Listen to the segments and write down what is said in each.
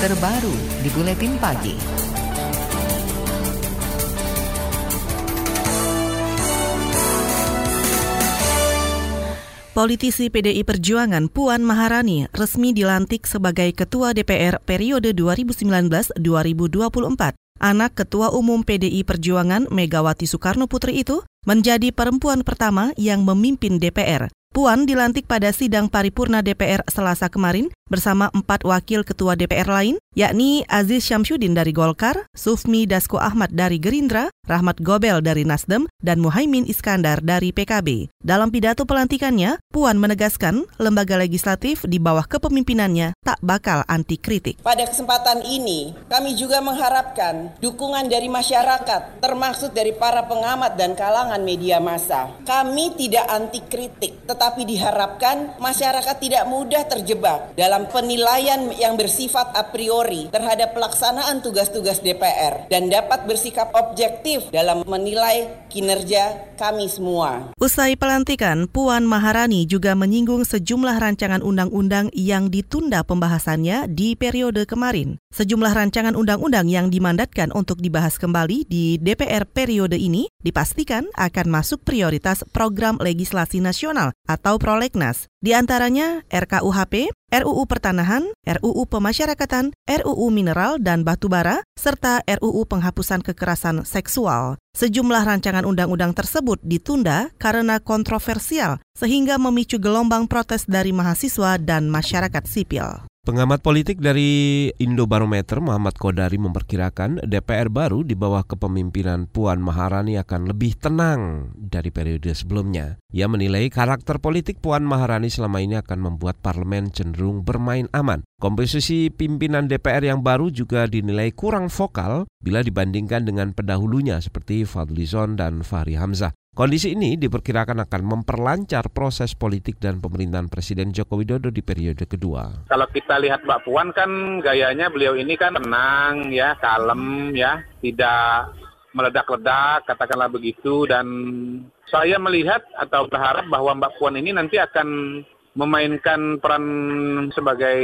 terbaru di Buletin Pagi. Politisi PDI Perjuangan Puan Maharani resmi dilantik sebagai Ketua DPR periode 2019-2024. Anak Ketua Umum PDI Perjuangan Megawati Soekarno Putri itu menjadi perempuan pertama yang memimpin DPR. Puan dilantik pada sidang paripurna DPR Selasa kemarin bersama empat wakil ketua DPR lain, yakni Aziz Syamsuddin dari Golkar, Sufmi Dasko Ahmad dari Gerindra, Rahmat Gobel dari Nasdem, dan Muhaimin Iskandar dari PKB. Dalam pidato pelantikannya, Puan menegaskan lembaga legislatif di bawah kepemimpinannya tak bakal anti kritik. Pada kesempatan ini, kami juga mengharapkan dukungan dari masyarakat, termasuk dari para pengamat dan kalangan media massa. Kami tidak anti kritik, tetapi diharapkan masyarakat tidak mudah terjebak dalam dalam penilaian yang bersifat a priori terhadap pelaksanaan tugas-tugas DPR dan dapat bersikap objektif dalam menilai kinerja kami semua. Usai pelantikan, Puan Maharani juga menyinggung sejumlah rancangan undang-undang yang ditunda pembahasannya di periode kemarin. Sejumlah rancangan undang-undang yang dimandatkan untuk dibahas kembali di DPR periode ini dipastikan akan masuk prioritas program legislasi nasional atau prolegnas. Di antaranya RKUHP, RUU Pertanahan, RUU Pemasyarakatan, RUU Mineral dan Batubara, serta RUU Penghapusan Kekerasan Seksual. Sejumlah rancangan undang-undang tersebut ditunda karena kontroversial sehingga memicu gelombang protes dari mahasiswa dan masyarakat sipil. Pengamat politik dari Indobarometer Muhammad Kodari memperkirakan DPR baru di bawah kepemimpinan Puan Maharani akan lebih tenang dari periode sebelumnya. Ia menilai karakter politik Puan Maharani selama ini akan membuat parlemen cenderung bermain aman. Komposisi pimpinan DPR yang baru juga dinilai kurang vokal bila dibandingkan dengan pendahulunya seperti Fadlizon dan Fahri Hamzah. Kondisi ini diperkirakan akan memperlancar proses politik dan pemerintahan Presiden Joko Widodo di periode kedua. Kalau kita lihat Mbak Puan kan gayanya beliau ini kan tenang ya, kalem ya, tidak meledak-ledak katakanlah begitu dan saya melihat atau berharap bahwa Mbak Puan ini nanti akan memainkan peran sebagai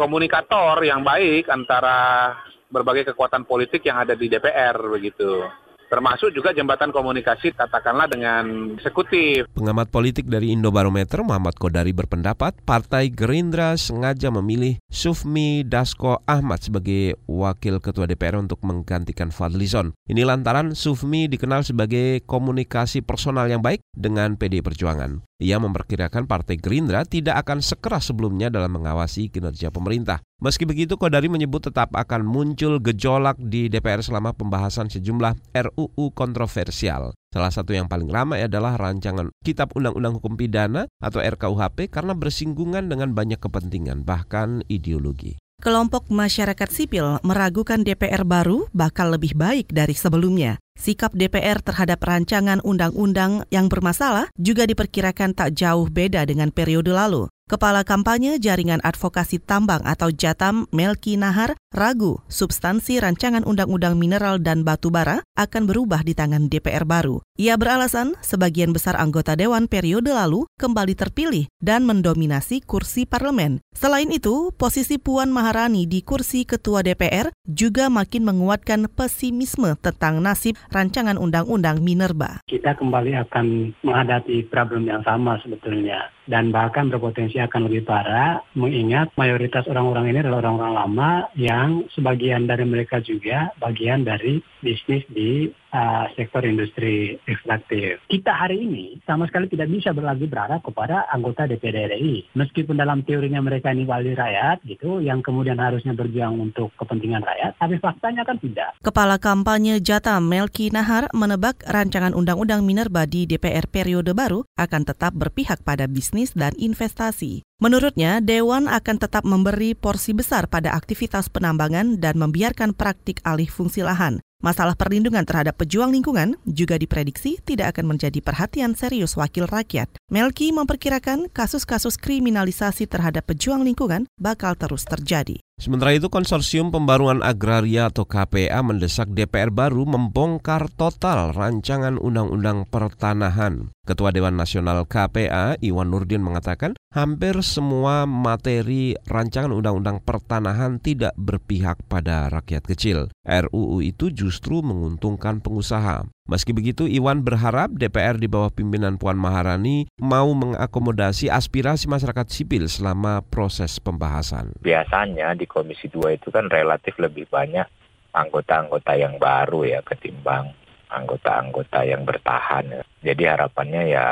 komunikator yang baik antara berbagai kekuatan politik yang ada di DPR begitu termasuk juga jembatan komunikasi katakanlah dengan eksekutif. Pengamat politik dari Indobarometer Muhammad Kodari berpendapat Partai Gerindra sengaja memilih Sufmi Dasko Ahmad sebagai wakil ketua DPR untuk menggantikan Fadlizon. Ini lantaran Sufmi dikenal sebagai komunikasi personal yang baik dengan PD Perjuangan. Ia memperkirakan Partai Gerindra tidak akan sekeras sebelumnya dalam mengawasi kinerja pemerintah. Meski begitu, Kodari menyebut tetap akan muncul gejolak di DPR selama pembahasan sejumlah RUU kontroversial. Salah satu yang paling ramai adalah rancangan Kitab Undang-Undang Hukum Pidana atau RKUHP karena bersinggungan dengan banyak kepentingan, bahkan ideologi. Kelompok masyarakat sipil meragukan DPR baru bakal lebih baik dari sebelumnya. Sikap DPR terhadap rancangan undang-undang yang bermasalah juga diperkirakan tak jauh beda dengan periode lalu. Kepala Kampanye Jaringan Advokasi Tambang atau Jatam Melki Nahar ragu substansi rancangan Undang-Undang Mineral dan Batu Bara akan berubah di tangan DPR baru. Ia beralasan sebagian besar anggota Dewan periode lalu kembali terpilih dan mendominasi kursi parlemen. Selain itu, posisi Puan Maharani di kursi Ketua DPR juga makin menguatkan pesimisme tentang nasib rancangan Undang-Undang Minerba. Kita kembali akan menghadapi problem yang sama sebetulnya dan bahkan berpotensi akan lebih parah mengingat mayoritas orang-orang ini adalah orang-orang lama yang sebagian dari mereka juga bagian dari bisnis di uh, sektor industri ekstraktif. Kita hari ini sama sekali tidak bisa berlagi berharap kepada anggota DPR RI. Meskipun dalam teorinya mereka ini wali rakyat gitu yang kemudian harusnya berjuang untuk kepentingan rakyat, tapi faktanya kan tidak. Kepala kampanye Jata Melki Nahar menebak rancangan undang-undang Minerba di DPR periode baru akan tetap berpihak pada bisnis dan investasi. Menurutnya, Dewan akan tetap memberi porsi besar pada aktivitas penambangan dan membiarkan praktik alih fungsi lahan. Masalah perlindungan terhadap pejuang lingkungan juga diprediksi tidak akan menjadi perhatian serius wakil rakyat. Melki memperkirakan kasus-kasus kriminalisasi terhadap pejuang lingkungan bakal terus terjadi. Sementara itu, Konsorsium Pembaruan Agraria atau KPA mendesak DPR baru membongkar total rancangan Undang-Undang Pertanahan. Ketua Dewan Nasional KPA, Iwan Nurdin mengatakan, hampir semua materi rancangan undang-undang pertanahan tidak berpihak pada rakyat kecil. RUU itu justru menguntungkan pengusaha. Meski begitu, Iwan berharap DPR di bawah pimpinan Puan Maharani mau mengakomodasi aspirasi masyarakat sipil selama proses pembahasan. Biasanya di Komisi 2 itu kan relatif lebih banyak anggota-anggota yang baru ya ketimbang anggota-anggota yang bertahan. Jadi harapannya ya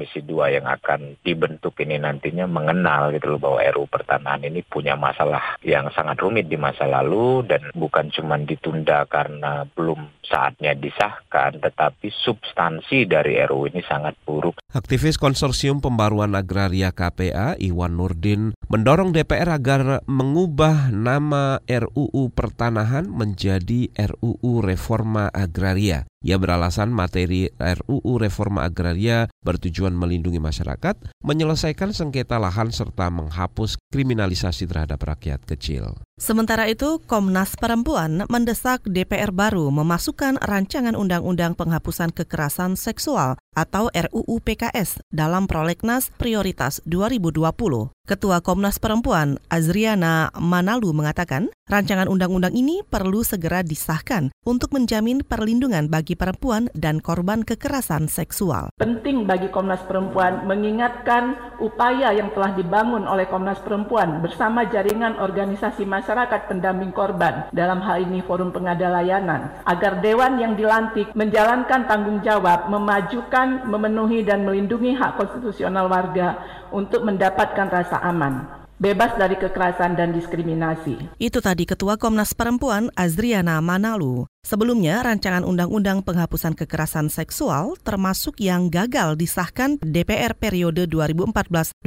Komisi 2 yang akan dibentuk ini nantinya mengenal gitu loh bahwa RU pertanahan ini punya masalah yang sangat rumit di masa lalu dan bukan cuma ditunda karena belum saatnya disahkan tetapi substansi dari RU ini sangat buruk. Aktivis Konsorsium Pembaruan Agraria KPA Iwan Nurdin mendorong DPR agar mengubah nama RUU Pertanahan menjadi RUU Reforma Agraria. Ia beralasan materi RUU Reforma Agraria bertujuan melindungi masyarakat, menyelesaikan sengketa lahan serta menghapus kriminalisasi terhadap rakyat kecil. Sementara itu, Komnas Perempuan mendesak DPR baru memasukkan rancangan undang-undang penghapusan kekerasan seksual atau RUU PKS dalam prolegnas prioritas 2020. Ketua Komnas Perempuan Azriana Manalu mengatakan, rancangan undang-undang ini perlu segera disahkan untuk menjamin perlindungan bagi perempuan dan korban kekerasan seksual. Penting bagi Komnas Perempuan mengingatkan upaya yang telah dibangun oleh Komnas Perempuan bersama jaringan organisasi masyarakat pendamping korban. Dalam hal ini Forum Pengada Layanan. Agar dewan yang dilantik menjalankan tanggung jawab memajukan, memenuhi dan melindungi hak konstitusional warga untuk mendapatkan rasa aman, bebas dari kekerasan dan diskriminasi. Itu tadi Ketua Komnas Perempuan Azriana Manalu. Sebelumnya, rancangan undang-undang penghapusan kekerasan seksual termasuk yang gagal disahkan DPR periode 2014-2019.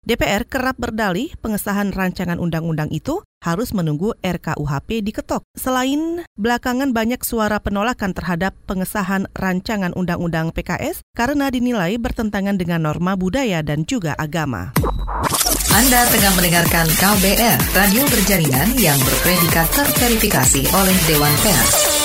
DPR kerap berdalih pengesahan rancangan undang-undang itu harus menunggu RKUHP diketok. Selain belakangan banyak suara penolakan terhadap pengesahan rancangan undang-undang PKS karena dinilai bertentangan dengan norma budaya dan juga agama. Anda tengah mendengarkan KBR, radio berjaringan yang berpredikat terverifikasi oleh Dewan Pers.